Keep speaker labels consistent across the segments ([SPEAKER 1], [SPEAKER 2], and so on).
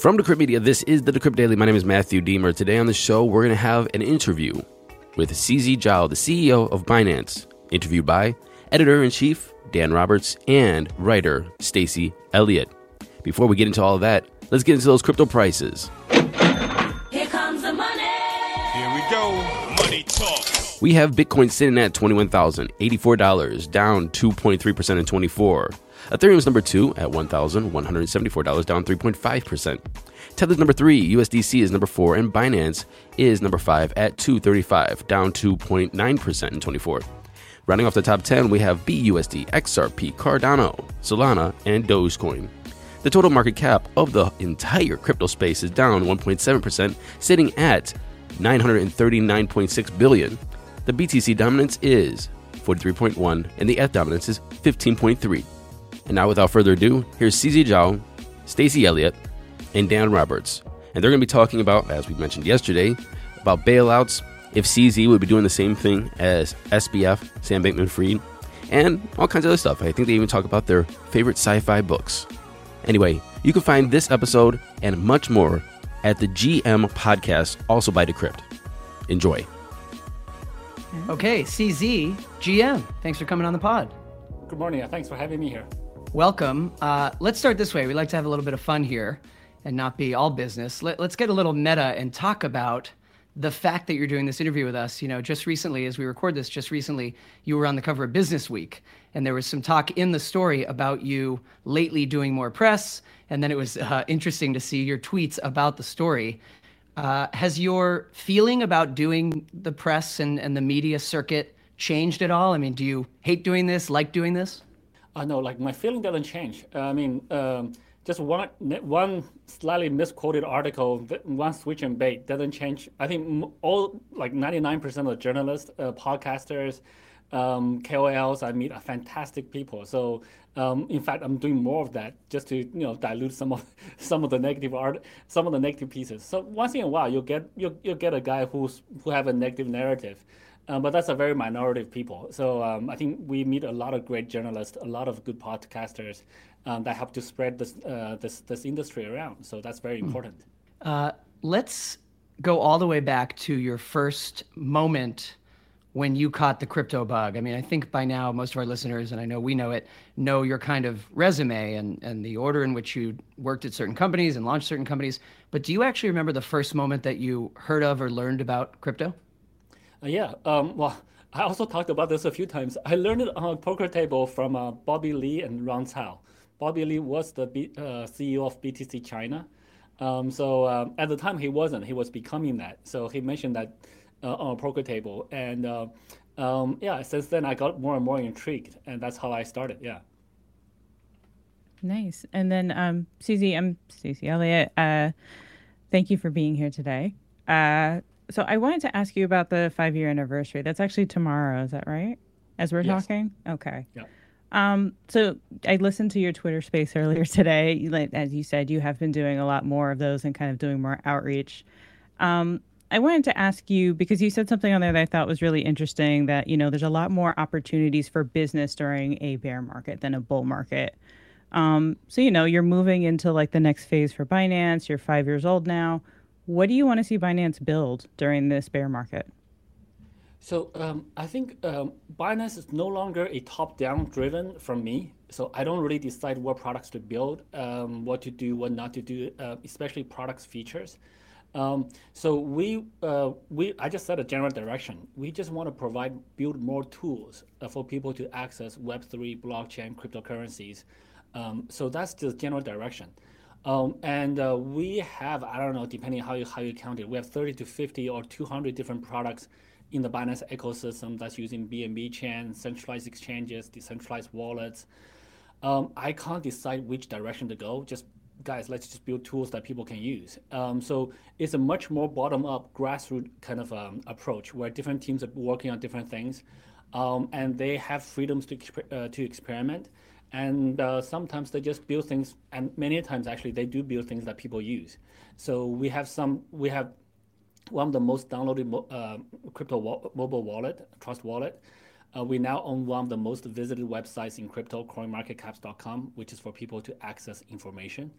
[SPEAKER 1] From Decrypt Media, this is the Decrypt Daily. My name is Matthew Deemer. Today on the show, we're going to have an interview with CZ Zhao, the CEO of Binance, interviewed by editor in chief Dan Roberts and writer Stacy Elliott. Before we get into all of that, let's get into those crypto prices.
[SPEAKER 2] Here comes the money.
[SPEAKER 3] Here we go. Money talk.
[SPEAKER 1] We have Bitcoin sitting at $21,084, down 2.3% in 24. Ethereum's number two at $1,174, down 3.5%. Tether's number three, USDC is number four, and Binance is number five at 235, down 2.9% in 24. Rounding off the top 10, we have BUSD, XRP, Cardano, Solana, and Dogecoin. The total market cap of the entire crypto space is down 1.7%, sitting at 939.6 billion. The BTC dominance is 43.1 and the ETH dominance is 15.3. And now without further ado, here's CZ Zhao, Stacy Elliott, and Dan Roberts. And they're going to be talking about, as we mentioned yesterday, about bailouts, if CZ would be doing the same thing as SBF, Sam Bankman Fried, and all kinds of other stuff. I think they even talk about their favorite sci fi books. Anyway, you can find this episode and much more at the GM podcast, also by Decrypt. Enjoy.
[SPEAKER 4] Okay, CZ, GM, thanks for coming on the pod.
[SPEAKER 5] Good morning. Thanks for having me here.
[SPEAKER 4] Welcome. Uh, let's start this way. We like to have a little bit of fun here and not be all business. Let, let's get a little meta and talk about the fact that you're doing this interview with us. You know, just recently, as we record this, just recently, you were on the cover of Business Week, and there was some talk in the story about you lately doing more press. And then it was uh, interesting to see your tweets about the story. Uh, has your feeling about doing the press and, and the media circuit changed at all? I mean, do you hate doing this, like doing this?
[SPEAKER 5] I know, like my feeling doesn't change. Uh, I mean, um, just one one slightly misquoted article, one switch and bait doesn't change. I think all like 99% of journalists, uh, podcasters, um, KOLs I meet are fantastic people. So um, in fact, I'm doing more of that just to you know dilute some of some of the negative art, some of the negative pieces. So once in a while, you'll get you you'll get a guy who's who have a negative narrative. Um, but that's a very minority of people. So um, I think we meet a lot of great journalists, a lot of good podcasters um, that help to spread this, uh, this, this industry around. So that's very hmm. important.
[SPEAKER 4] Uh, let's go all the way back to your first moment when you caught the crypto bug. I mean, I think by now most of our listeners, and I know we know it, know your kind of resume and, and the order in which you worked at certain companies and launched certain companies. But do you actually remember the first moment that you heard of or learned about crypto?
[SPEAKER 5] Uh, yeah. Um, well, I also talked about this a few times. I learned it on a poker table from uh, Bobby Lee and Ron Cao. Bobby Lee was the B, uh, CEO of BTC China. Um, so um, at the time he wasn't. He was becoming that. So he mentioned that uh, on a poker table, and uh, um, yeah, since then I got more and more intrigued, and that's how I started. Yeah.
[SPEAKER 6] Nice. And then um, CZ, I'm Stacy Elliott. Uh, thank you for being here today. So I wanted to ask you about the five year anniversary. That's actually tomorrow. Is that right? As we're yes. talking. Okay.
[SPEAKER 5] Yeah.
[SPEAKER 6] Um, so I listened to your Twitter space earlier today. As you said, you have been doing a lot more of those and kind of doing more outreach. Um, I wanted to ask you because you said something on there that I thought was really interesting. That you know, there's a lot more opportunities for business during a bear market than a bull market. Um, so you know, you're moving into like the next phase for Binance. You're five years old now. What do you want to see Binance build during this bear market?
[SPEAKER 5] So um, I think um, Binance is no longer a top-down driven from me. So I don't really decide what products to build, um, what to do, what not to do, uh, especially products features. Um, so we uh, we I just set a general direction. We just want to provide build more tools uh, for people to access Web3, blockchain, cryptocurrencies. Um, so that's the general direction. Um, and uh, we have, I don't know, depending how you, how you count it, we have 30 to 50 or 200 different products in the Binance ecosystem that's using BNB chain, centralized exchanges, decentralized wallets. um, I can't decide which direction to go. Just guys, let's just build tools that people can use. Um, so it's a much more bottom-up, grassroots kind of um, approach where different teams are working on different things, um, and they have freedoms to uh, to experiment. And uh, sometimes they just build things, and many times actually they do build things that people use. So we have some, we have one of the most downloaded uh, crypto wa mobile wallet, Trust Wallet. Uh, we now own one of the most visited websites in crypto, coinmarketcaps.com, which is for people to access information.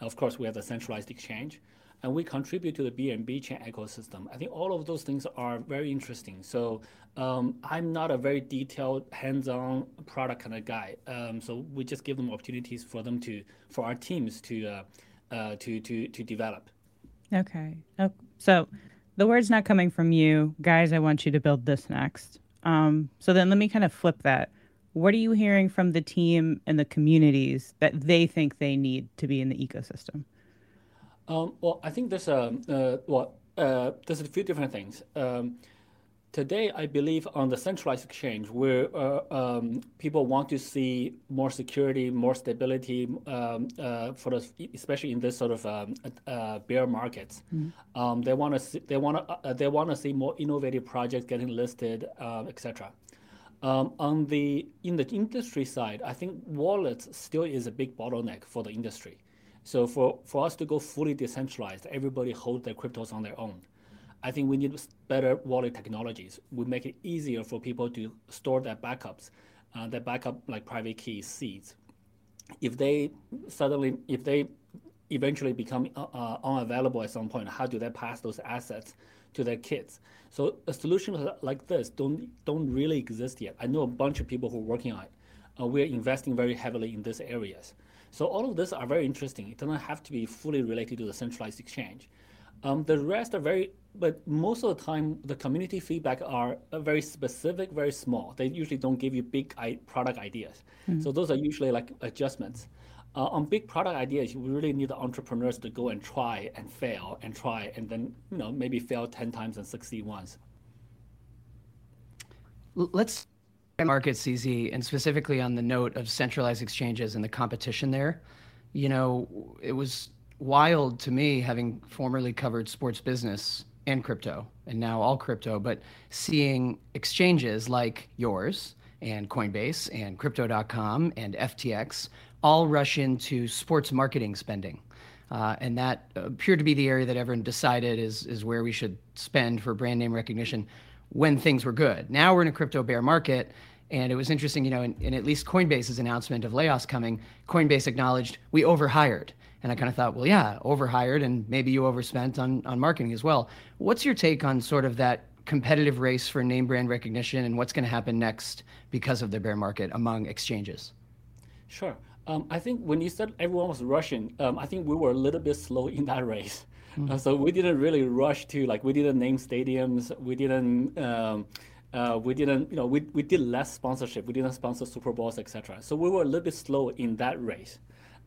[SPEAKER 5] Of course, we have the centralized exchange, and we contribute to the BNB chain ecosystem. I think all of those things are very interesting. So um, I'm not a very detailed, hands-on product kind of guy. Um, so we just give them opportunities for them to, for our teams to, uh, uh, to to to develop.
[SPEAKER 6] Okay. Oh, so the word's not coming from you, guys. I want you to build this next. Um, so then let me kind of flip that. What are you hearing from the team and the communities that they think they need to be in the ecosystem?
[SPEAKER 5] Um, well, I think there's a uh, well, uh, there's a few different things. Um, today, I believe on the centralized exchange, where uh, um, people want to see more security, more stability um, uh, for the, especially in this sort of um, uh, bear markets. Mm-hmm. Um, they want to they want to uh, they want to see more innovative projects getting listed, uh, etc. Um, on the in the industry side, I think wallets still is a big bottleneck for the industry. So for, for us to go fully decentralized, everybody hold their cryptos on their own. I think we need better wallet technologies. We make it easier for people to store their backups, uh, their backup like private key seeds. If they suddenly, if they eventually become uh, uh, unavailable at some point, how do they pass those assets to their kids? So a solution like this don't don't really exist yet. I know a bunch of people who are working on it. Uh, we're investing very heavily in these areas. So all of this are very interesting. It doesn't have to be fully related to the centralized exchange. Um, the rest are very, but most of the time, the community feedback are very specific, very small. They usually don't give you big product ideas. Mm. So those are usually like adjustments. Uh, on big product ideas, you really need the entrepreneurs to go and try and fail and try and then you know maybe fail ten times and succeed once.
[SPEAKER 4] Let's market CZ and specifically on the note of centralized exchanges and the competition there. You know, it was wild to me, having formerly covered sports business and crypto, and now all crypto, but seeing exchanges like yours and Coinbase and Crypto.com and FTX all rush into sports marketing spending. Uh, and that appeared to be the area that everyone decided is, is where we should spend for brand name recognition when things were good. Now we're in a crypto bear market. And it was interesting, you know, in, in, at least Coinbase's announcement of layoffs coming, Coinbase acknowledged we overhired. And I kind of thought, well, yeah, overhired, and maybe you overspent on, on marketing as well. What's your take on sort of that competitive race for name brand recognition and what's going to happen next because of the bear market among exchanges?
[SPEAKER 5] Sure. Um, I think when you said everyone was rushing, um, I think we were a little bit slow in that race. Mm-hmm. Uh, so we didn't really rush to like we didn't name stadiums, we didn't um, uh, we didn't, you know, we, we did less sponsorship. We didn't sponsor Super Bowls, etc. So we were a little bit slow in that race,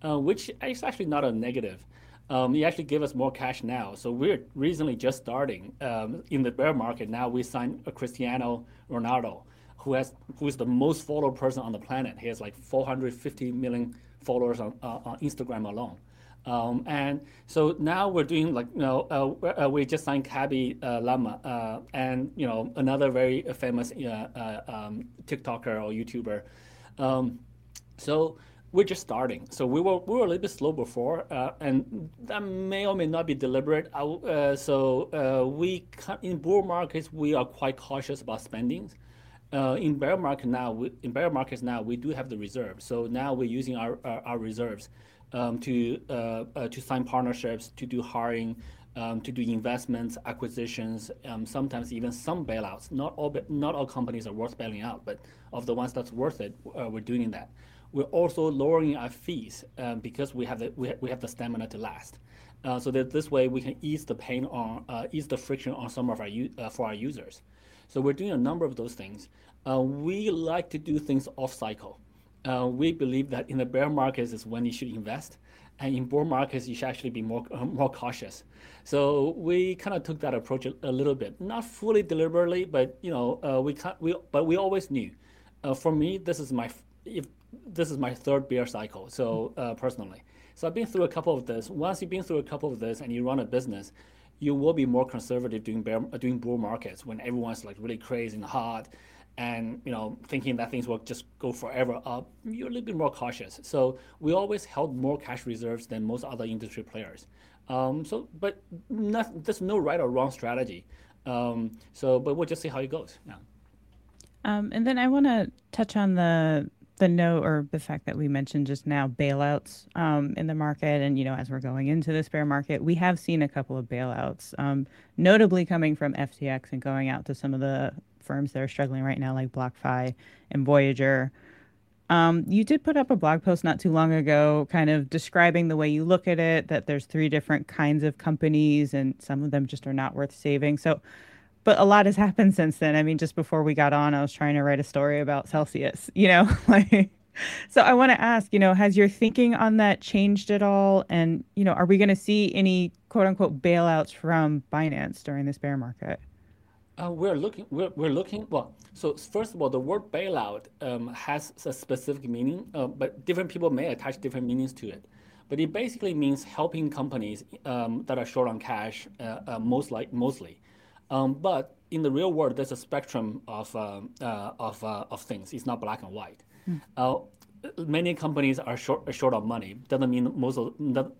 [SPEAKER 5] uh, which is actually not a negative. Um, it actually gave us more cash now. So we're recently just starting um, in the bear market. Now we signed a Cristiano Ronaldo, who has who is the most followed person on the planet. He has like 450 million followers on, uh, on Instagram alone. Um, and so now we're doing like you know uh, uh, we just signed Khaby uh, Lame uh, and you know another very famous uh, um, TikToker or YouTuber. Um, so we're just starting. So we were we were a little bit slow before, uh, and that may or may not be deliberate. so we in bull markets we are quite cautious about spending. in bear market now, we, in bear markets now we do have the reserves. So now we're using our our, our reserves um, to uh, uh, to sign partnerships, to do hiring, um, to do investments, acquisitions, um, sometimes even some bailouts. Not all not all companies are worth bailing out, but of the ones that's worth it, uh, we're doing that. We're also lowering our fees um, because we have the we, ha we have the stamina to last. Uh, so that this way we can ease the pain on uh, ease the friction on some of our uh, for our users. So we're doing a number of those things. we like to do things off cycle uh, we believe that in the bear markets is when you should invest, and in bull markets you should actually be more uh, more cautious. So we kind of took that approach a, a, little bit, not fully deliberately, but you know uh, we we but we always knew. Uh, for me, this is my if this is my third bear cycle. So uh, personally, so I've been through a couple of this. Once you've been through a couple of this and you run a business, you will be more conservative doing bear, doing bull markets when everyone's like really crazy and hot, and you know thinking that things will just go forever up. You're a little bit more cautious. So we always held more cash reserves than most other industry players. Um, so, but not, there's no right or wrong strategy. Um, so, but we'll just see how it goes. Yeah.
[SPEAKER 6] Um, and then I want to touch on the the note or the fact that we mentioned just now bailouts um, in the market, and you know, as we're going into this bear market, we have seen a couple of bailouts, um, notably coming from FTX and going out to some of the firms that are struggling right now, like BlockFi and Voyager. Um, you did put up a blog post not too long ago, kind of describing the way you look at it, that there's three different kinds of companies, and some of them just are not worth saving. So but a lot has happened since then. I mean, just before we got on, I was trying to write a story about Celsius, you know, like so I want to ask, you know, has your thinking on that changed at all? And, you know, are we going to see any quote unquote bailouts from Binance during this bear market?
[SPEAKER 5] Uh, we're looking, we're, we're looking, well, so first of all, the word bailout um, has a specific meaning, uh, but different people may attach different meanings to it. But it basically means helping companies um, that are short on cash, uh, uh most like, mostly. Um, but in the real world, there's a spectrum of, uh, uh, of, uh, of things. It's not black and white. Mm. many companies are short, short on money. Doesn't mean most of the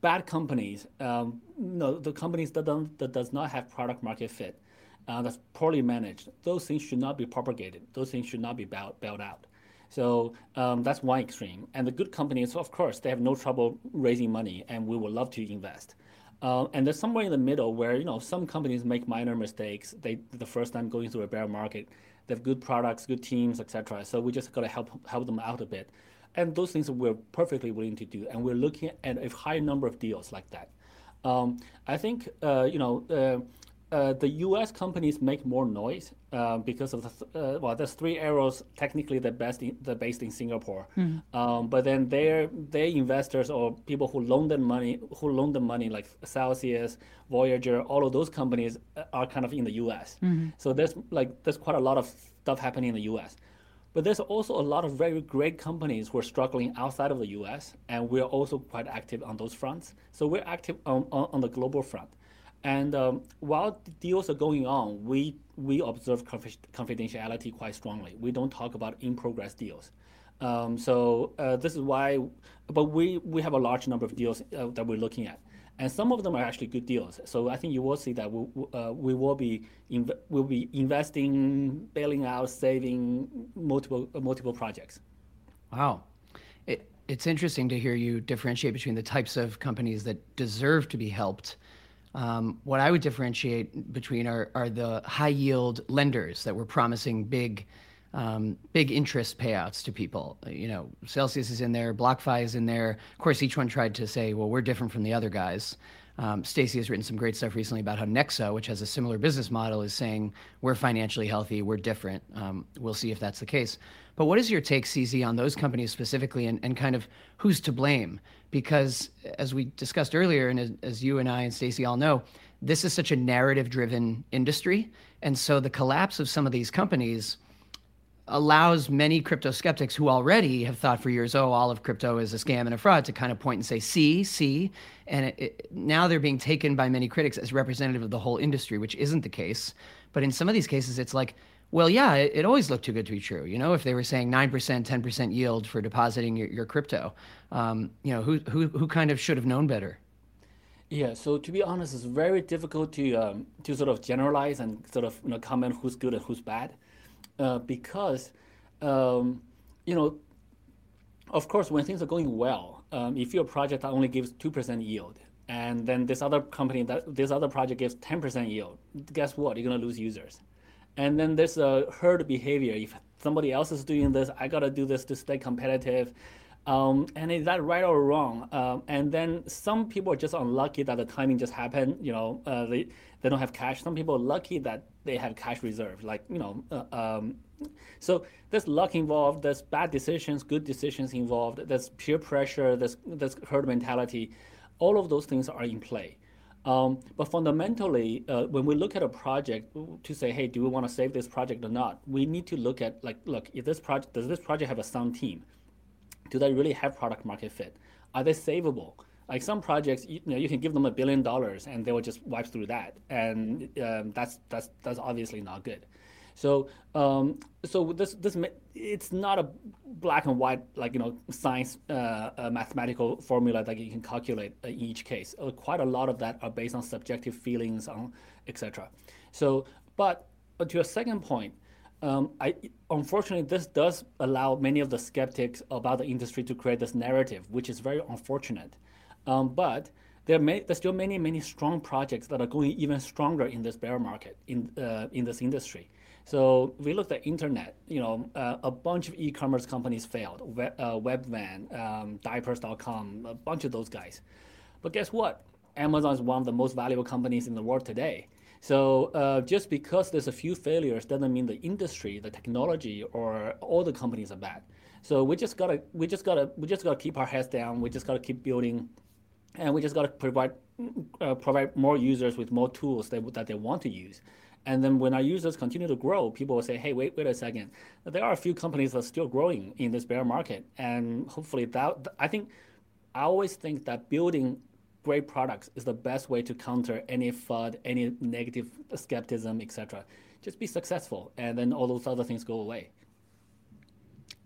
[SPEAKER 5] bad companies, um, no, the companies that, don't, that does not have product market fit, uh, that's poorly managed, those things should not be propagated. Those things should not be bailed, bailed out. So um, that's one extreme. And the good companies, of course, they have no trouble raising money, and we would love to invest. Uh, and there's somewhere in the middle where you know some companies make minor mistakes. They the first time going through a bear market, they have good products, good teams, etc. So we just got to help help them out a bit, and those things we're perfectly willing to do. And we're looking at a high number of deals like that. Um, I think uh, you know uh, uh, the U.S. companies make more noise uh, because of the th- uh, well, there's three arrows. Technically, the best in, they're based in Singapore, mm. um, but then their their investors or people who loan them money, who loan them money like Celsius, Voyager, all of those companies uh, are kind of in the U.S. Mm-hmm. So there's like there's quite a lot of stuff happening in the U.S. But there's also a lot of very great companies who are struggling outside of the U.S. and we're also quite active on those fronts. So we're active on, on, on the global front. And um, while deals are going on, we we observe confidentiality quite strongly. We don't talk about in progress deals. Um, so uh, this is why, but we we have a large number of deals uh, that we're looking at, and some of them are actually good deals. So I think you will see that we uh, we will be inv- will be investing, bailing out, saving multiple multiple projects.
[SPEAKER 4] Wow. It, it's interesting to hear you differentiate between the types of companies that deserve to be helped um, what I would differentiate between are, are the high yield lenders that were promising big, um, big interest payouts to people. You know, Celsius is in there, BlockFi is in there. Of course, each one tried to say, well, we're different from the other guys. Um, Stacy has written some great stuff recently about how Nexo, which has a similar business model, is saying we're financially healthy, we're different. Um, we'll see if that's the case. But what is your take, CZ, on those companies specifically and, and kind of who's to blame? Because as we discussed earlier, and as, as you and I and Stacy all know, this is such a narrative driven industry. And so the collapse of some of these companies allows many crypto skeptics who already have thought for years, oh, all of crypto is a scam and a fraud, to kind of point and say, see, see. And it, it, now they're being taken by many critics as representative of the whole industry, which isn't the case. But in some of these cases, it's like, well, yeah, it, it, always looked too good to be true. You know, if they were saying nine percent, ten percent yield for depositing your, your crypto, um, you know, who who who kind of should have known better?
[SPEAKER 5] Yeah. So to be honest, it's very difficult to um, to sort of generalize and sort of you know comment who's good and who's bad, uh, because um, you know, of course, when things are going well, um, if your project only gives two percent yield, and then this other company that this other project gives ten percent yield, guess what? You're gonna lose users and then there's a herd behavior. If somebody else is doing this, I gotta do this to stay competitive. Um, and is that right or wrong? Um, and then some people are just unlucky that the timing just happened. You know, uh, they they don't have cash. Some people are lucky that they have cash reserve. Like you know, uh, um, so there's luck involved. There's bad decisions, good decisions involved. There's peer pressure. There's there's herd mentality. All of those things are in play. Um, but fundamentally, uh, when we look at a project to say, hey, do we want to save this project or not? We need to look at like, look, if this project does this project have a sound team? do they really have product market fit? Are they savable? Like some projects, you, know, you can give them a billion dollars and they will just wipe through that, and um, that's that's that's obviously not good. So um, so this this it's not a black and white like you know science uh, mathematical formula that you can calculate in each case. Uh, quite a lot of that are based on subjective feelings on etc. So but to your second point, um, I, unfortunately, this does allow many of the skeptics about the industry to create this narrative, which is very unfortunate. Um, but there may, there's still many, many strong projects that are going even stronger in this bear market in uh, in this industry. So we looked at internet. You know, uh, a bunch of e-commerce companies failed. Web, uh, Webvan, um, Diapers.com, a bunch of those guys. But guess what? Amazon is one of the most valuable companies in the world today. So uh, just because there's a few failures doesn't mean the industry, the technology, or all the companies are bad. So we just gotta, we just gotta, we just gotta keep our heads down. We just gotta keep building, and we just gotta provide, uh, provide more users with more tools that, that they want to use. And then when our users continue to grow, people will say, hey, wait, wait a second. There are a few companies that are still growing in this bear market. And hopefully that, I think, I always think that building great products is the best way to counter any FUD, any negative skepticism, etc. Just be successful, and then all those other things go away.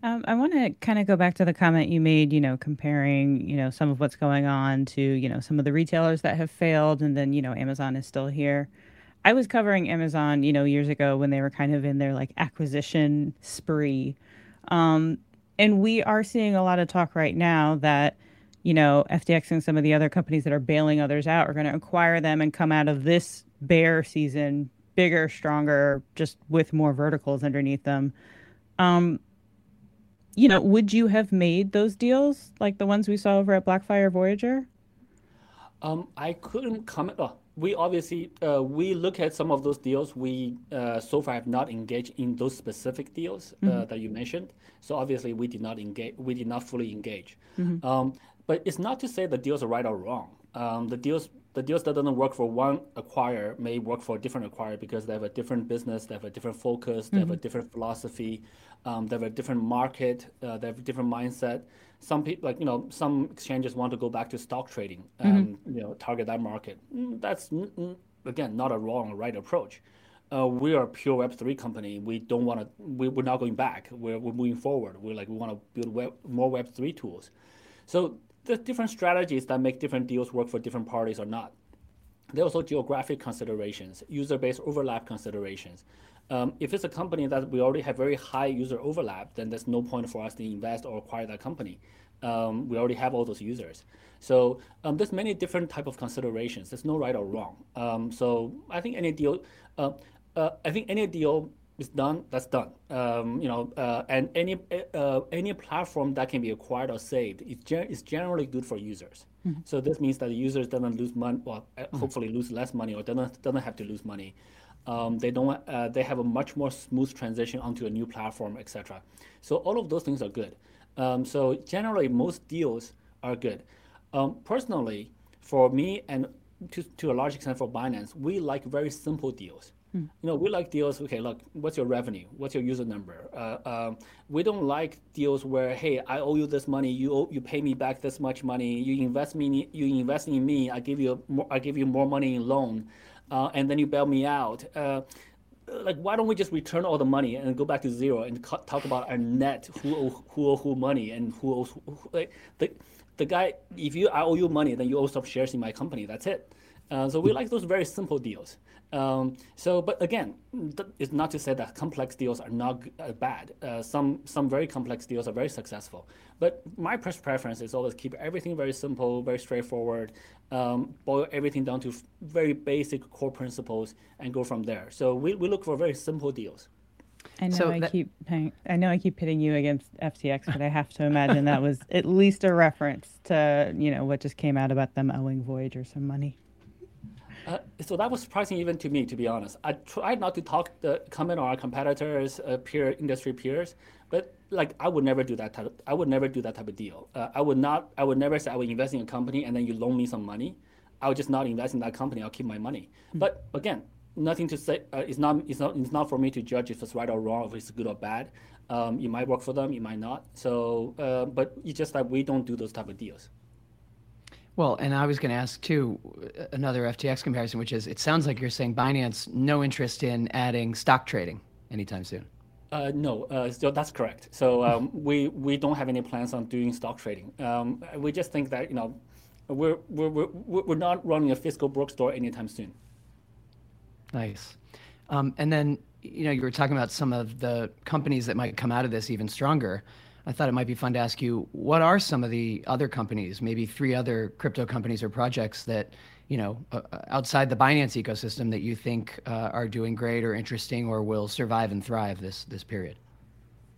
[SPEAKER 6] Um, I want to kind of go back to the comment you made, you know, comparing, you know, some of what's going on to, you know, some of the retailers that have failed, and then, you know, Amazon is still here. I was covering Amazon, you know, years ago when they were kind of in their like acquisition spree. Um, and we are seeing a lot of talk right now that, you know, FTX and some of the other companies that are bailing others out are going to acquire them and come out of this bear season bigger, stronger, just with more verticals underneath them. Um, you know, would you have made those deals like the ones we saw over at BlockFi Voyager?
[SPEAKER 5] Um, I couldn't comment. Oh, we obviously uh, we look at some of those deals. We uh, so far have not engaged in those specific deals uh, mm-hmm. that you mentioned. So obviously we did not engage. We did not fully engage. Mm-hmm. Um, but it's not to say the deals are right or wrong. Um, the deals the deals that doesn't work for one acquirer may work for a different acquirer because they have a different business, they have a different focus, they mm-hmm. have a mm-hmm. different philosophy, um, they have a different market, uh, they have a different mindset. Some people, like you know, some exchanges want to go back to stock trading, and mm-hmm. you know, target that market. Mm, that's again not a wrong or right approach. Uh, we are a pure Web three company. We don't want to. We, we're not going back. We're, we're moving forward. We're like we want to build web, more Web three tools. So there's different strategies that make different deals work for different parties or not. There are also geographic considerations, user-based overlap considerations. Um, if it's a company that we already have very high user overlap, then there's no point for us to invest or acquire that company. Um, we already have all those users. So um, there's many different type of considerations. There's no right or wrong. Um, so I think any deal, uh, uh, I think any deal is done, that's done. Um, you know, uh, and any uh, any platform that can be acquired or saved is, gen- is generally good for users. Mm-hmm. So this means that the users doesn't lose money, well, uh, mm-hmm. hopefully lose less money or doesn't doesn't have to lose money. Um, they don't uh, they have a much more smooth transition onto a new platform, etc. So all of those things are good. Um, so generally, most deals are good. Um, personally, for me and to, to a large extent for Binance, we like very simple deals. Mm. You know, we like deals. Okay, look, what's your revenue? What's your user number? Uh, um, we don't like deals where, hey, I owe you this money. You owe, you pay me back this much money. You invest me. You invest in me. I give you more. I give you more money in loan, uh, and then you bail me out. Uh, like, why don't we just return all the money and go back to zero and talk about our net who owe, who owe who money and who owes who, like the the guy. If you I owe you money, then you owe some shares in my company. That's it. Uh, so we like those very simple deals. Um, so, but again, it's not to say that complex deals are not uh, bad. Uh, some some very complex deals are very successful. But my preference is always keep everything very simple, very straightforward, um, boil everything down to very basic core principles, and go from there. So we, we look for very simple deals.
[SPEAKER 6] I know so I that, keep I know I keep pitting you against FTX, but I have to imagine that was at least a reference to you know what just came out about them owing Voyager some money.
[SPEAKER 5] Uh, so that was surprising even to me, to be honest. I tried not to talk the comment on our competitors, uh, peer industry peers, but like I would never do that. Type of, I would never do that type of deal. Uh, I would not. I would never say I would invest in a company and then you loan me some money. I would just not invest in that company. I'll keep my money. Mm-hmm. But again, nothing to say. Uh, it's not. It's not. It's not for me to judge if it's right or wrong, if it's good or bad. Um, it might work for them, it might not. So, uh, but it's just that we don't do those type of deals.
[SPEAKER 4] Well, and I was going to ask too another FTX comparison, which is it sounds like you're saying Binance no interest in adding stock trading anytime soon.
[SPEAKER 5] Uh, no, uh, so that's correct. So um, we we don't have any plans on doing stock trading. Um, we just think that you know we're we're we're, we're not running a physical bookstore anytime soon.
[SPEAKER 4] Nice. Um, and then you know you were talking about some of the companies that might come out of this even stronger. I thought it might be fun to ask you what are some of the other companies, maybe three other crypto companies or projects that you know, uh, uh, outside the Binance ecosystem that you think uh, are doing great or interesting or will survive and thrive this this period?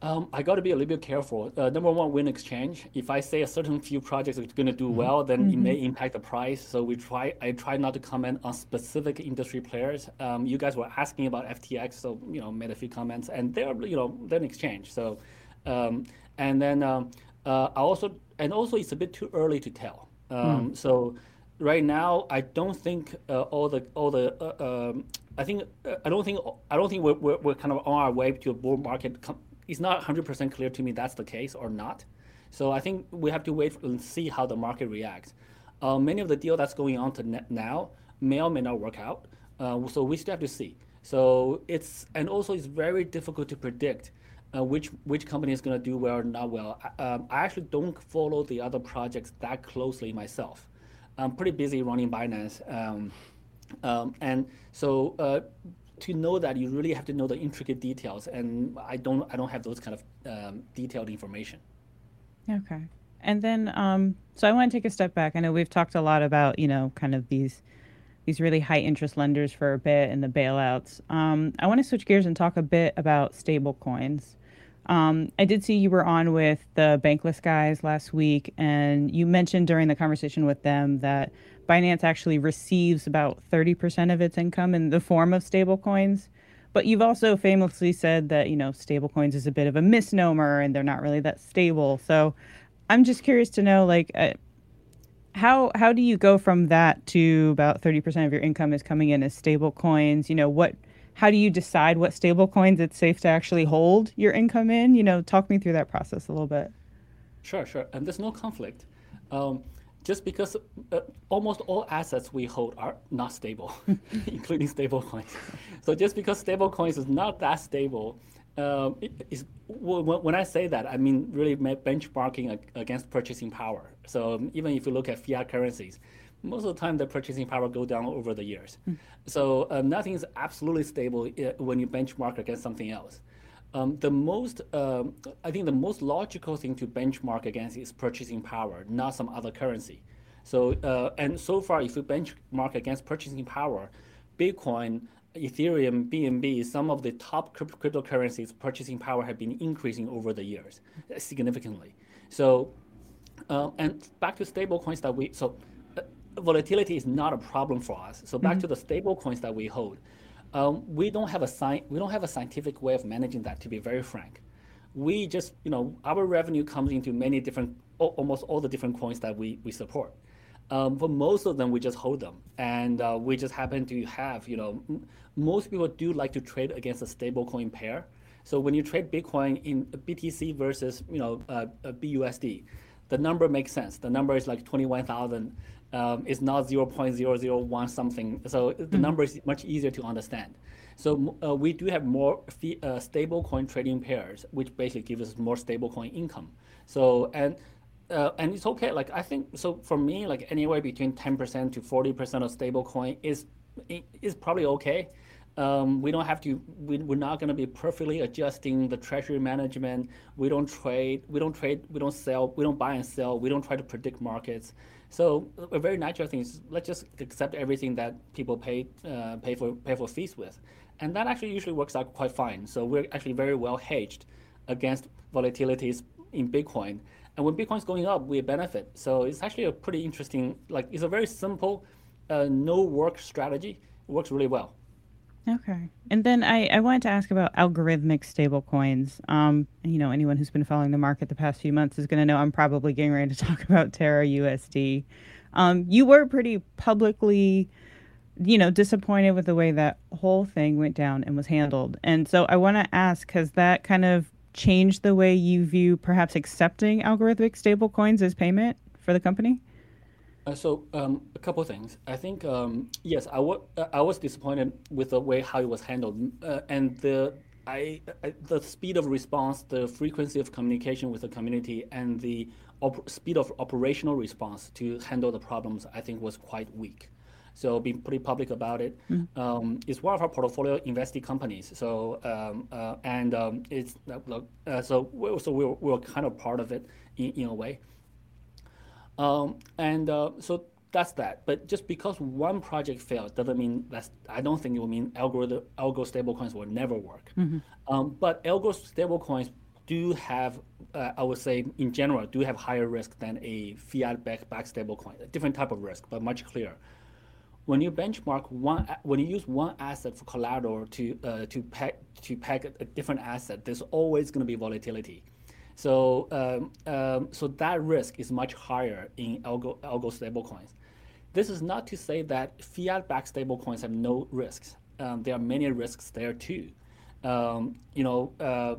[SPEAKER 5] Um, I got to be a little bit careful. Uh, number one, Win Exchange. If I say a certain few projects are going to do mm-hmm. well, then mm-hmm. it may impact the price. So we try. I try not to comment on specific industry players. Um, you guys were asking about FTX, so you know, made a few comments, and they're you know they're an exchange. So, um, and then um, uh, I also and also it's a bit too early to tell. Mm. So right now, I don't think uh, all the all the uh, um, I think uh, I don't think I don't think we're, we're, we're, kind of on our way to a bull market. It's not 100% clear to me that's the case or not. So I think we have to wait and see how the market reacts. Uh, many of the deal that's going on to now may or may not work out. Uh, so we still have to see. So it's and also it's very difficult to predict uh, which which company is going to do well or not well. Um, I actually don't follow the other projects that closely myself. I'm pretty busy running Binance. Um, um, and so uh, to know that, you really have to know the intricate details, and I don't I don't have those kind of um, detailed information.
[SPEAKER 6] Okay. And then, um, so I want to take a step back. I know we've talked a lot about, you know, kind of these these really high interest lenders for a bit and the bailouts. Um, I want to switch gears and talk a bit about stable coins. Um, I did see you were on with the Bankless guys last week, and you mentioned during the conversation with them that Binance actually receives about 30% of its income in the form of stablecoins. But you've also famously said that, you know, stablecoins is a bit of a misnomer and they're not really that stable. So I'm just curious to know, like, uh, how how do you go from that to about 30% of your income is coming in as stable coins? You know, what how do you decide what stable coins it's safe to actually hold your income in? You know, talk me through that process a little bit.
[SPEAKER 5] Sure, sure. And there's no conflict. Um, just because uh, almost all assets we hold are not stable, including stable coins. So just because stable coins is not that stable, um, it, when I say that, I mean really benchmarking against purchasing power. So even if you look at fiat currencies, most of the time the purchasing power go down over the years. Mm. So um, nothing is absolutely stable uh, when you benchmark against something else. Um, the most, um, I think the most logical thing to benchmark against is purchasing power, not some other currency. So, uh, and so far, if you benchmark against purchasing power, Bitcoin, Ethereum, BNB, some of the top cryptocurrencies purchasing power have been increasing over the years significantly. So, uh, and back to stable coins that we, so volatility is not a problem for us. So back mm-hmm. to the stable coins that we hold, um, we don't have a sci- we don't have a scientific way of managing that. To be very frank, we just you know our revenue comes into many different almost all the different coins that we we support. Um, for most of them, we just hold them, and uh, we just happen to have you know m- most people do like to trade against a stable coin pair. So when you trade Bitcoin in BTC versus you know uh, BUSD, the number makes sense. The number is like twenty one thousand um, is not 0.001 something. So the mm-hmm. number is much easier to understand. So uh, we do have more fee, uh, stable coin trading pairs, which basically gives us more stable coin income. So and uh, and it's okay. Like I think so for me, like anywhere between 10% to 40% of stable coin is is probably okay. Um, we don't have to. We, we're not going to be perfectly adjusting the treasury management. We don't trade. We don't trade. We don't sell. We don't buy and sell. We don't try to predict markets. So a very natural thing is let's just accept everything that people pay uh, pay for pay for fees with, and that actually usually works out quite fine. So we're actually very well hedged against volatilities in Bitcoin, and when Bitcoin's going up, we benefit. So it's actually a pretty interesting, like it's a very simple, uh, no work strategy. It works really well.
[SPEAKER 6] Okay. And then I, I wanted to ask about algorithmic stablecoins. Um, you know, anyone who's been following the market the past few months is going to know I'm probably getting ready to talk about Terra USD. Um, you were pretty publicly, you know, disappointed with the way that whole thing went down and was handled. And so I want to ask, has that kind of changed the way you view perhaps accepting algorithmic stablecoins as payment for the company?
[SPEAKER 5] Uh, so um, a couple of things. I think um, yes, I, w- uh, I was disappointed with the way how it was handled, uh, and the I, I, the speed of response, the frequency of communication with the community, and the op- speed of operational response to handle the problems, I think was quite weak. So being pretty public about it. Mm-hmm. Um, it's one of our portfolio investee companies. So um, uh, and um, it's uh, so we're, so we're, we're kind of part of it in, in a way. Um, and uh, so that's that. But just because one project failed doesn't mean that's. I don't think it will mean algo algo stablecoins will never work. Mm-hmm. Um, but algo stablecoins do have, uh, I would say, in general, do have higher risk than a fiat backed back stablecoin. A different type of risk, but much clearer. When you benchmark one, when you use one asset for collateral to uh, to peg to peg a different asset, there's always going to be volatility. So, um, um, so that risk is much higher in algo, algo stablecoins. This is not to say that fiat-backed stablecoins have no risks. Um, there are many risks there too. Um, you know, uh,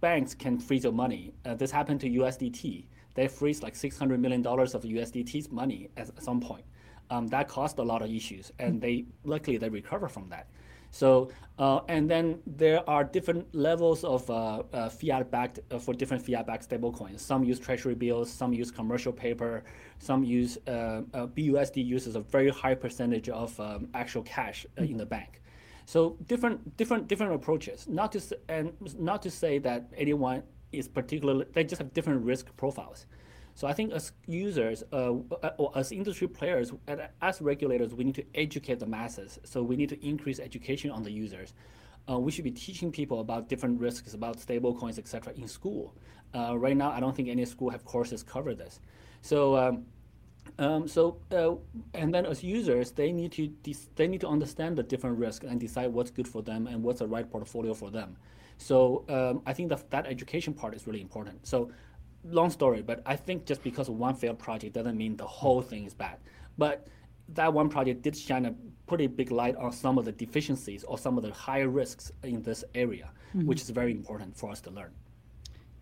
[SPEAKER 5] banks can freeze your money. Uh, this happened to USDT. They freeze like $600 million of USDT's money at, some point. Um, that caused a lot of issues, and they luckily they recover from that. So, uh, and then there are different levels of uh, uh, fiat-backed uh, for different fiat-backed stablecoins. Some use treasury bills, some use commercial paper, some use uh, uh, BUSD uses a very high percentage of um, actual cash in the bank. So different, different, different approaches. Not to and not to say that anyone is particularly. They just have different risk profiles. So I think as users uh, uh, or as industry players, as regulators, we need to educate the masses. So we need to increase education on the users. Uh, we should be teaching people about different risks, about stable coins, etc. in school. Uh, right now, I don't think any school have courses cover this. So. Um, um, so uh, and then as users, they need to they need to understand the different risks and decide what's good for them and what's the right portfolio for them. So um, I think that that education part is really important. So long story, but I think just because one failed project doesn't mean the whole thing is bad. But that one project did shine a pretty big light on some of the deficiencies or some of the higher risks in this area, mm-hmm. which is very important for us to learn.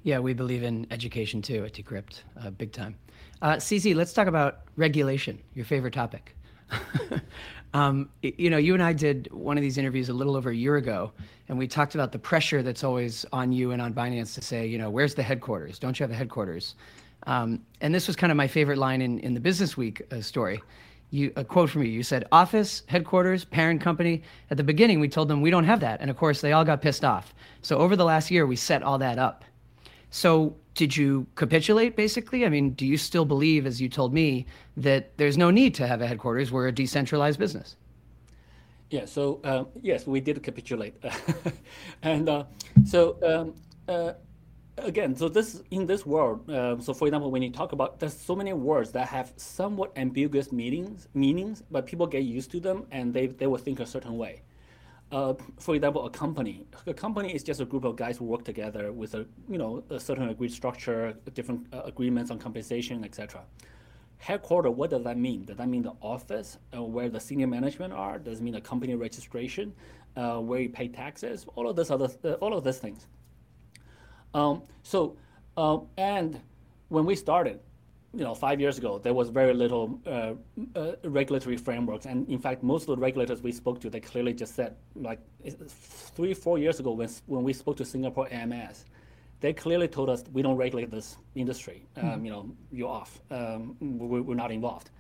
[SPEAKER 4] Yeah, we believe in education too at Decrypt, uh, big time. Uh, CZ, let's talk about regulation, your favorite topic. Um, you know, you and I did one of these interviews a little over a year ago, and we talked about the pressure that's always on you and on Binance to say, you know, where's the headquarters? Don't you have a headquarters? Um, and this was kind of my favorite line in, in the Business Week uh, story. You, a quote from you. You said, office, headquarters, parent company. At the beginning, we told them we don't have that. And of course, they all got pissed off. So over the last year, we set all that up. So did you capitulate basically? I mean, do you still believe, as you told me, that there's no need to have a headquarters? We're a decentralized business.
[SPEAKER 5] Yeah, so um, yes, we did capitulate. and uh, so um, uh, again, so this in this world, uh, so for example, when you talk about, there's so many words that have somewhat ambiguous meanings, meanings, but people get used to them and they, they will think a certain way. Uh, for example, a company. A company is just a group of guys who work together with a you know a certain agreed structure, different uh, agreements on compensation, etc. Headquarter, what does that mean? Does that mean the office uh, where the senior management are? Does it mean the company registration, uh, where you pay taxes? All of this other, uh, all of these things. Um, so, um, and when we started, you know, five years ago, there was very little uh, uh, regulatory frameworks, and in fact, most of the regulators we spoke to, they clearly just said, like three, four years ago, when when we spoke to Singapore AMS, they clearly told us we don't regulate this industry. Um, mm-hmm. You know, you're off. Um, we're, we're, not involved.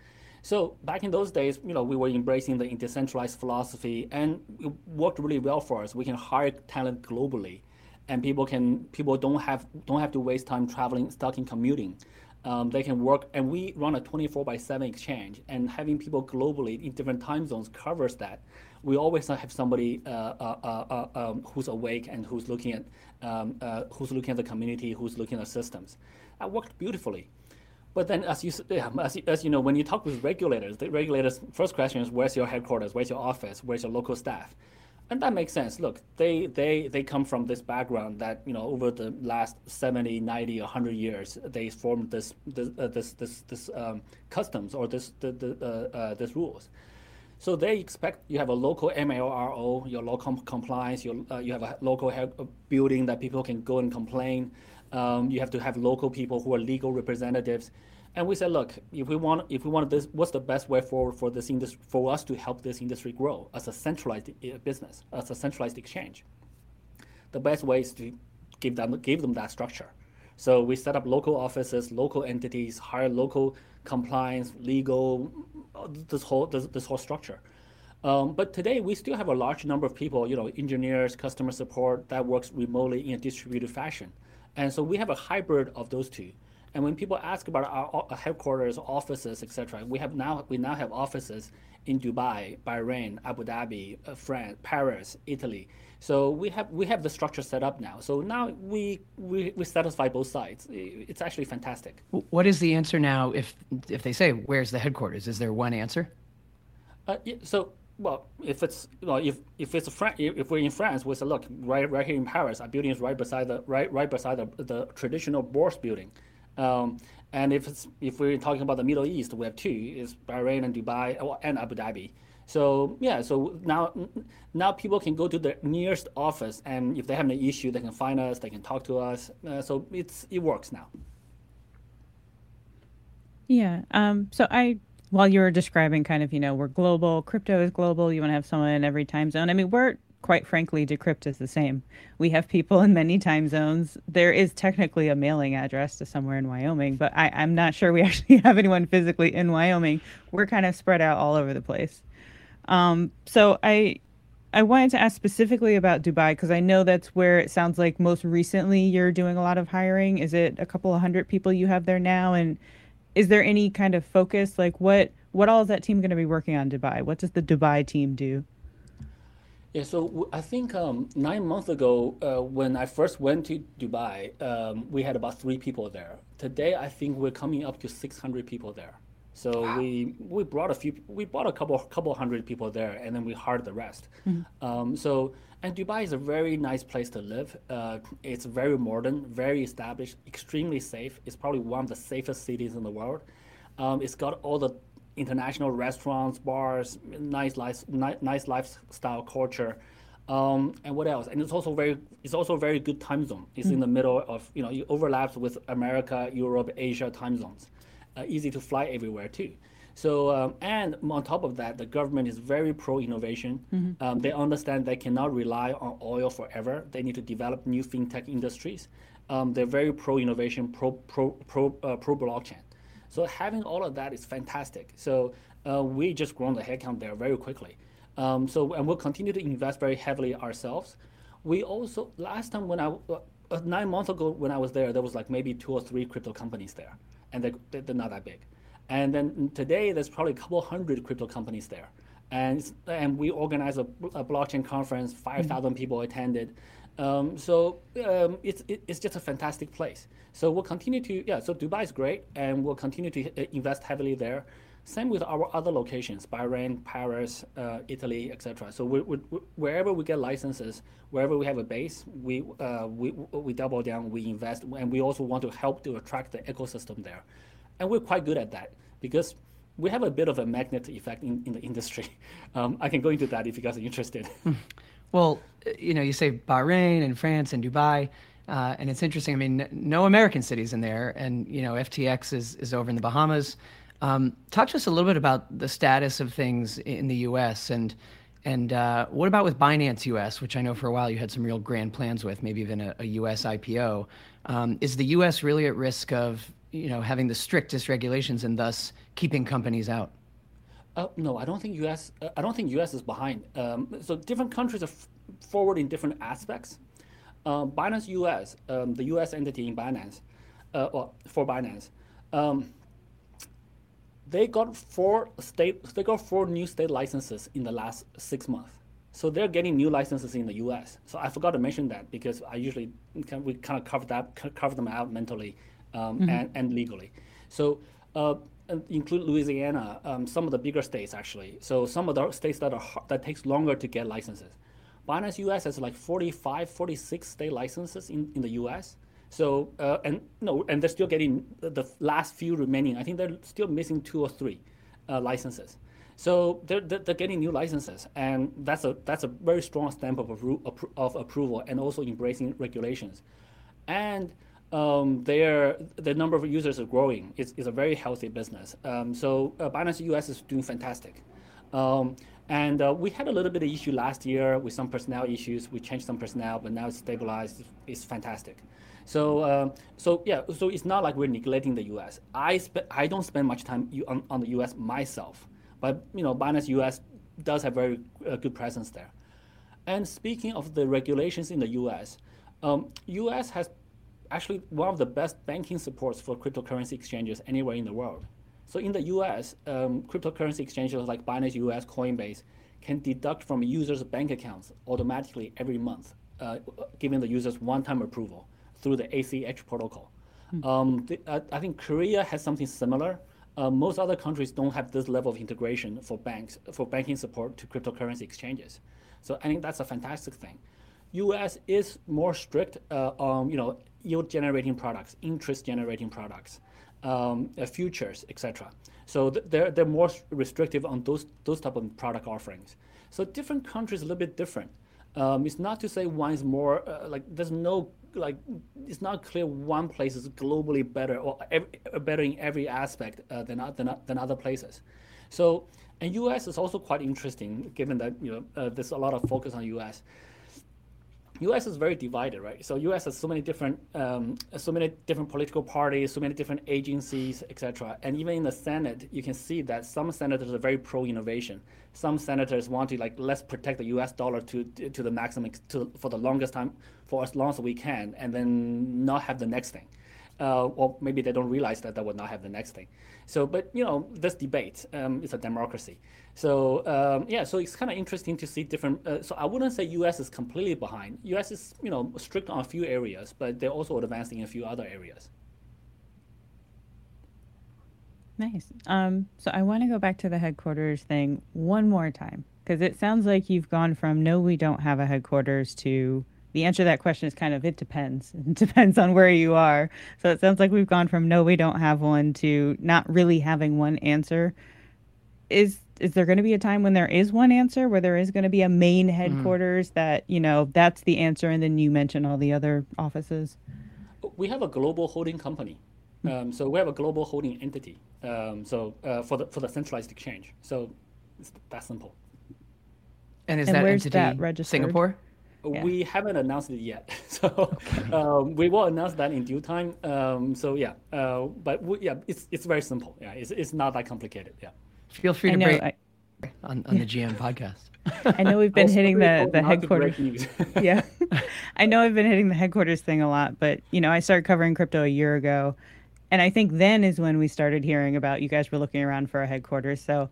[SPEAKER 5] So back in those days, you know, we were embracing the decentralized philosophy, and it worked really well for us. We can hire talent globally, and people can people don't have don't have to waste time traveling, stuck in commuting um, they can work, and we run a 24 by 7 exchange, and having people globally in different time zones covers that. We always have somebody uh, uh, uh, uh um, who's awake and who's looking at um, uh, who's looking at the community, who's looking at systems. That worked beautifully. But then, as you, as, as you know, when you talk with regulators, the regulators' first question is, "Where's your headquarters? Where's your office? Where's your local staff?" And that makes sense look they they they come from this background that you know over the last 70 90 100 years they formed this this uh, this this, this um, customs or this the, the, uh, uh, this rules So they expect you have a local MLRO, your local compliance, your, uh, you have a local building that people can go and complain. Um, you have to have local people who are legal representatives. And we said, look, if we want, if we want this, what's the best way forward for this industry, for us to help this industry grow as a centralized uh, business, as a centralized exchange? The best way is to give them, give them that structure. So we set up local offices, local entities, hire local compliance, legal, this whole this, this whole structure. Um, but today we still have a large number of people, you know, engineers, customer support that works remotely in a distributed fashion, and so we have a hybrid of those two. And when people ask about our headquarters, offices, etc., we have now we now have offices in Dubai, Bahrain, Abu Dhabi, uh, France, Paris, Italy. So we have we have the structure set up now. So now we we, we satisfy both sides. It's actually fantastic.
[SPEAKER 4] What is the answer now? If if they say where's the headquarters, is there one answer?
[SPEAKER 5] Uh, yeah, so well, if it's well, if if it's a Fran- if we're in France, we say look right right here in Paris, our building is right beside the right right beside the, the traditional Bourse building. Um, and if it's if we're talking about the Middle East, we have two: is Bahrain and Dubai and Abu Dhabi. So yeah, so now now people can go to the nearest office, and if they have an issue, they can find us, they can talk to us. Uh, so it's it works now.
[SPEAKER 6] Yeah. Um, so I, while you were describing kind of, you know, we're global, crypto is global. You want to have someone in every time zone. I mean, we're quite frankly, Decrypt is the same. We have people in many time zones. There is technically a mailing address to somewhere in Wyoming, but I, I'm not sure we actually have anyone physically in Wyoming. We're kind of spread out all over the place. Um, so I I wanted to ask specifically about Dubai because I know that's where it sounds like most recently you're doing a lot of hiring. Is it a couple of hundred people you have there now? And is there any kind of focus? Like what what all is that team going to be working on Dubai? What does the Dubai team do?
[SPEAKER 5] Yeah, so I think um, nine months ago, uh, when I first went to Dubai, um, we had about three people there. Today, I think we're coming up to 600 people there. So wow. we we brought a few, we brought a couple couple hundred people there, and then we hired the rest. Mm-hmm. Um, so and Dubai is a very nice place to live. Uh, it's very modern, very established, extremely safe. It's probably one of the safest cities in the world. Um, it's got all the international restaurants, bars, nice life, ni- nice lifestyle culture. Um, and what else? And it's also very, it's also a very good time zone. It's mm-hmm. in the middle of, you know, it overlaps with America, Europe, Asia time zones uh, easy to fly everywhere too. So um, and on top of that, the government is very pro innovation. Mm-hmm. Um, they understand they cannot rely on oil forever. They need to develop new fintech industries. Um, they're very pro innovation, pro pro pro uh, pro blockchain. So having all of that is fantastic. So uh, we just grown the headcount there very quickly. Um, so and we'll continue to invest very heavily ourselves. We also last time when I uh, nine months ago when I was there, there was like maybe two or three crypto companies there and they're, they're not that big. And then today, there's probably a couple hundred crypto companies there. And, and we organized a, a blockchain conference, 5,000 mm-hmm. people attended. Um, so um, it's, it's just a fantastic place. So we'll continue to, yeah, so Dubai is great, and we'll continue to uh, invest heavily there. Same with our other locations, Bahrain, Paris, uh, Italy, etc. So we, we, wherever we get licenses, wherever we have a base, we, uh, we, we double down, we invest, and we also want to help to attract the ecosystem there. And we're quite good at that because we have a bit of a magnet effect in, in the industry. Um, I can go into that if you guys are interested.
[SPEAKER 4] Well, you know, you say Bahrain and France and Dubai. Uh, and it's interesting. I mean, no American cities in there, and you know, FTX is is over in the Bahamas. Um, talk to us a little bit about the status of things in the U.S. and and uh, what about with Binance US, which I know for a while you had some real grand plans with, maybe even a, a U.S. IPO. Um, is the U.S. really at risk of you know having the strictest regulations and thus keeping companies out?
[SPEAKER 5] Uh, no, I don't think U.S. Uh, I don't think U.S. is behind. Um, so different countries are forward in different aspects. Um, Binance US, um, the U.S. entity in Binance, uh, well, for Binance, um, they got four state they got four new state licenses in the last six months. So they're getting new licenses in the U.S. So I forgot to mention that because I usually we kind of cover that cover them out mentally um, mm-hmm. and, and legally. So uh, include Louisiana, um, some of the bigger states actually. So some of the states that are that takes longer to get licenses. Binance US has like 45, 46 state licenses in, in the US. So uh, and no, and they're still getting the last few remaining. I think they're still missing two or three uh, licenses. So they're, they're getting new licenses, and that's a that's a very strong stamp of, appro- of approval, and also embracing regulations, and um, their the number of users are growing. It's, it's a very healthy business. Um, so uh, Binance US is doing fantastic. Um, and uh, we had a little bit of issue last year with some personnel issues. We changed some personnel, but now it's stabilized. It's fantastic. So, um, so yeah, so it's not like we're neglecting the U.S. I I don't spend much time on, on the U.S. myself, but you know, Binance U.S. does have very uh, good presence there. And speaking of the regulations in the U.S., um, U.S. has actually one of the best banking supports for cryptocurrency exchanges anywhere in the world. So in the US, um, cryptocurrency exchanges like Binance US, Coinbase can deduct from users' bank accounts automatically every month, uh, giving the users one-time approval through the ACH protocol. Mm-hmm. Um, the, uh, I think Korea has something similar. Uh, most other countries don't have this level of integration for banks for banking support to cryptocurrency exchanges. So I think that's a fantastic thing. U.S. is more strict uh, on you know yield generating products, interest generating products um, uh, futures, etc. So th- they're they're more restrictive on those those type of product offerings. So different countries a little bit different. Um, it's not to say one is more uh, like there's no like it's not clear one place is globally better or every, better in every aspect uh, than, than than other places. So and U.S. is also quite interesting given that you know uh, there's a lot of focus on U.S. U.S. is very divided, right? So U.S. has so many different, um, so many different political parties, so many different agencies, etc. And even in the Senate, you can see that some senators are very pro-innovation. Some senators want to like let's protect the U.S. dollar to to the maximum to, for the longest time, for as long as we can, and then not have the next thing uh, or maybe they don't realize that that would not have the next thing. So, but you know, this debate um, is a democracy. So um, yeah, so it's kind of interesting to see different. Uh, so I wouldn't say U.S. is completely behind. U.S. is you know strict on a few areas, but they're also advancing in a few other areas.
[SPEAKER 6] Nice. Um, so I want to go back to the headquarters thing one more time because it sounds like you've gone from no, we don't have a headquarters to the answer to that question is kind of it depends. It depends on where you are. So it sounds like we've gone from no, we don't have one to not really having one answer. Is is there going to be a time when there is one answer where there is going to be a main mm-hmm. headquarters mm. that you know that's the answer, and then you mention all the other offices?
[SPEAKER 5] We have a global holding company. Hmm. Um, so we have a global holding entity. Um, so uh, for the for the centralized exchange. So it's that simple.
[SPEAKER 4] And is and that entity that registered? Singapore?
[SPEAKER 5] Yeah. We haven't announced it yet, so okay. um, we will announce that in due time. Um, so yeah, uh, but we, yeah, it's it's very simple. Yeah, it's it's not that complicated. Yeah.
[SPEAKER 4] Feel free to break I, on on yeah. the GM podcast.
[SPEAKER 6] I know we've been hitting the the headquarters. yeah, I know I've been hitting the headquarters thing a lot, but you know, I started covering crypto a year ago, and I think then is when we started hearing about you guys were looking around for a headquarters. So.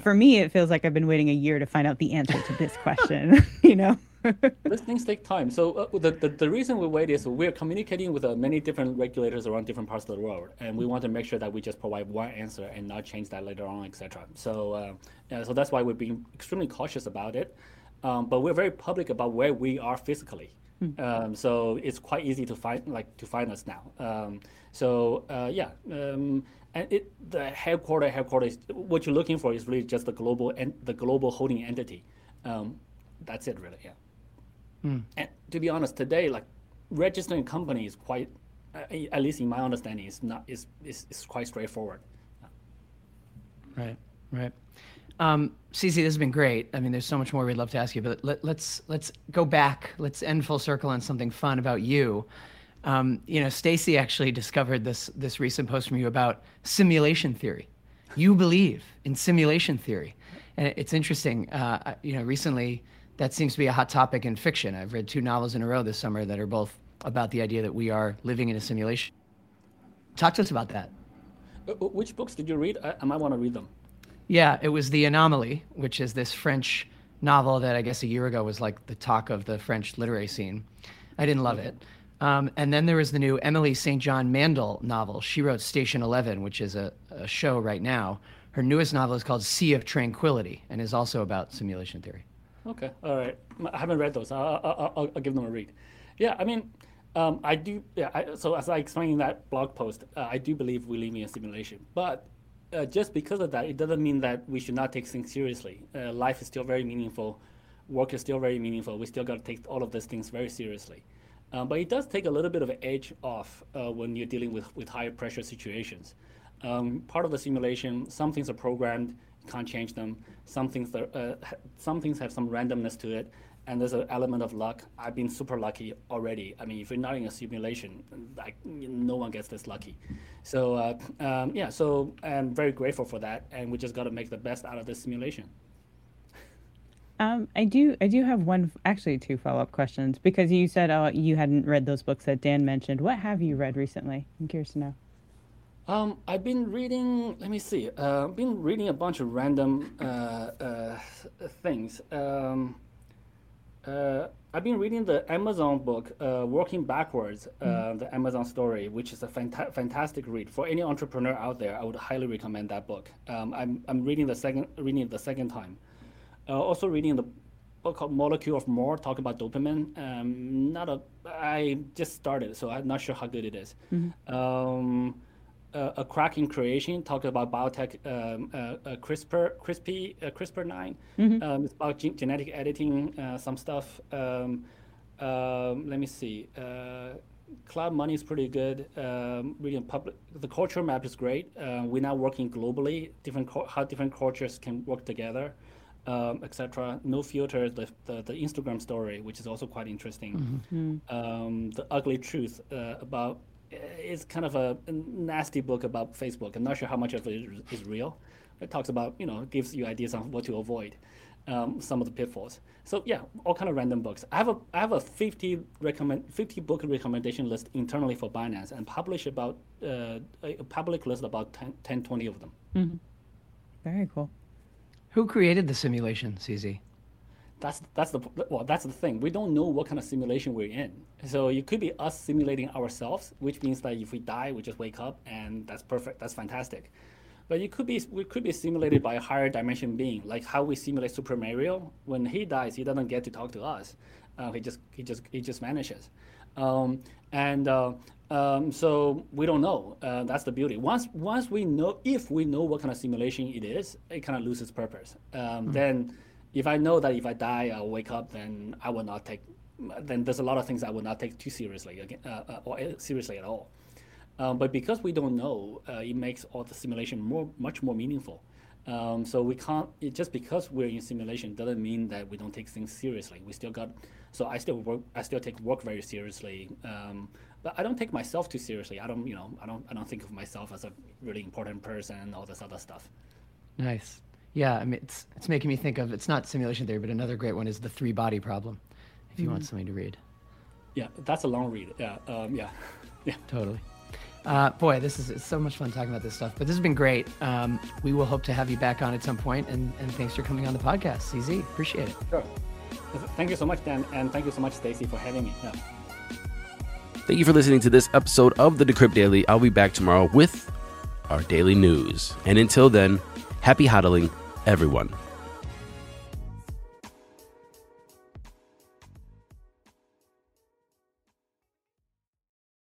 [SPEAKER 6] For me, it feels like I've been waiting a year to find out the answer to this question. you know.
[SPEAKER 5] These things take time. So uh, the, the, the reason we wait is we're communicating with uh, many different regulators around different parts of the world, and we want to make sure that we just provide one answer and not change that later on, etc. So uh, yeah, so that's why we're being extremely cautious about it. Um, but we're very public about where we are physically. Hmm. Um, so it's quite easy to find like to find us now. Um, so uh, yeah, um, and it the headquarter headquarters what you're looking for is really just the global and the global holding entity. Um, that's it really. Yeah. Mm. And to be honest, today, like registering a company is quite, uh, at least in my understanding, is not is is, is quite straightforward.
[SPEAKER 4] Right, right. Um, this has been great. I mean, there's so much more we'd love to ask you, but let, us let's, let's go back. Let's end full circle on something fun about you. Um, you know, Stacy actually discovered this this recent post from you about simulation theory. You believe in simulation theory, and it's interesting. Uh, you know, recently that seems to be a hot topic in fiction. I've read two novels in a row this summer that are both about the idea that we are living in a simulation. Talk to us about that.
[SPEAKER 5] Uh, uh, which books did you read? I, I might want to read them.
[SPEAKER 4] Yeah, it was The Anomaly, which is this French novel that I guess a year ago was like the talk of the French literary scene. I didn't love it. Um, and then there was the new Emily St. John Mandel novel. She wrote Station 11, which is a, a show right now. Her newest novel is called Sea of Tranquility and is also about simulation theory.
[SPEAKER 5] Okay, all right. I haven't read those. I'll, I'll, I'll, give them a read. Yeah, I mean, um, I do. Yeah, I, so as I explained in that blog post, uh, I do believe we live in a simulation. But uh, just because of that, it doesn't mean that we should not take things seriously. Uh, life is still very meaningful. Work is still very meaningful. We still got to take all of these things very seriously. Um, but it does take a little bit of edge off uh, when you're dealing with, with higher pressure situations. Um, part of the simulation, some things are programmed, you can't change them. Some things, are, uh, some things have some randomness to it, and there's an element of luck. I've been super lucky already. I mean, if you're not in a simulation, like no one gets this lucky. So uh, um, yeah, so I'm very grateful for that, and we just got to make the best out of this simulation.
[SPEAKER 6] Um, I do. I do have one, actually, two follow-up questions because you said uh, you hadn't read those books that Dan mentioned. What have you read recently? I'm curious to know.
[SPEAKER 5] Um, I've been reading. Let me see. Uh, I've been reading a bunch of random uh, uh, things. Um, uh, I've been reading the Amazon book, uh, Working Backwards, uh, mm. the Amazon story, which is a fanta- fantastic read for any entrepreneur out there. I would highly recommend that book. Um, I'm, I'm reading the second reading it the second time. Also reading the book called Molecule of More, talking about dopamine. Um, not a, I just started, so I'm not sure how good it is. Mm-hmm. Um, uh, A Crack in Creation talking about biotech um, uh, uh, CRISPR CRISPR uh, CRISPR 9 mm-hmm. um, it's about ge- genetic editing uh, some stuff um, um let me see uh, cloud money is pretty good um, reading public the culture map is great we're now working globally different co- how different cultures can work together um, etc. No filter, the, the, the Instagram story, which is also quite interesting. Mm-hmm. Um, the ugly truth uh, about it's kind of a nasty book about Facebook. I'm not sure how much of it is real. It talks about, you know, gives you ideas on what to avoid, um, some of the pitfalls. So yeah, all kind of random books. I have a I have a 50 recommend 50 book recommendation list internally for Binance and publish about uh, a public list about 10, 10 20 of them.
[SPEAKER 6] Mm-hmm. Very cool.
[SPEAKER 4] Who created the simulation, CZ?
[SPEAKER 5] that's that's the well that's the thing. We don't know what kind of simulation we're in. So it could be us simulating ourselves which means that if we die we just wake up and that's perfect that's fantastic. But it could be we could be simulated by a higher dimension being like how we simulate super mario. When he dies he doesn't get to talk to us. Uh, he just he just he just vanishes um, and uh, um, so we don't know. Uh, that's the beauty. Once once we know, if we know what kind of simulation it is, it kind of loses purpose. Um, mm-hmm. Then if I know that if I die, I'll wake up, then I will not take. Then there's a lot of things I will not take too seriously again, uh, uh or uh, seriously at all. Um, but because we don't know, uh, it makes all the simulation more, much more meaningful. Um, so we can't. It, just because we're in simulation doesn't mean that we don't take things seriously. We still got. So I still work. I still take work very seriously. Um, but I don't take myself too seriously. I don't. You know. I don't. I don't think of myself as a really important person. All this other stuff.
[SPEAKER 4] Nice. Yeah, I mean, it's it's making me think of it's not simulation theory, but another great one is the three body problem. If you mm-hmm. want something to read.
[SPEAKER 5] Yeah, that's a long read. Yeah, um, yeah, yeah.
[SPEAKER 4] Totally. Uh, boy, this is so much fun talking about this stuff. But this has been great. Um, we will hope to have you back on at some point, and, and thanks for coming on the podcast, CZ. Appreciate it.
[SPEAKER 5] Sure. Thank you so much, Dan, and thank you so much, Stacy, for having me. Yeah.
[SPEAKER 1] Thank you for listening to this episode of the Decrypt Daily. I'll be back tomorrow with our daily news. And until then, happy hodling everyone.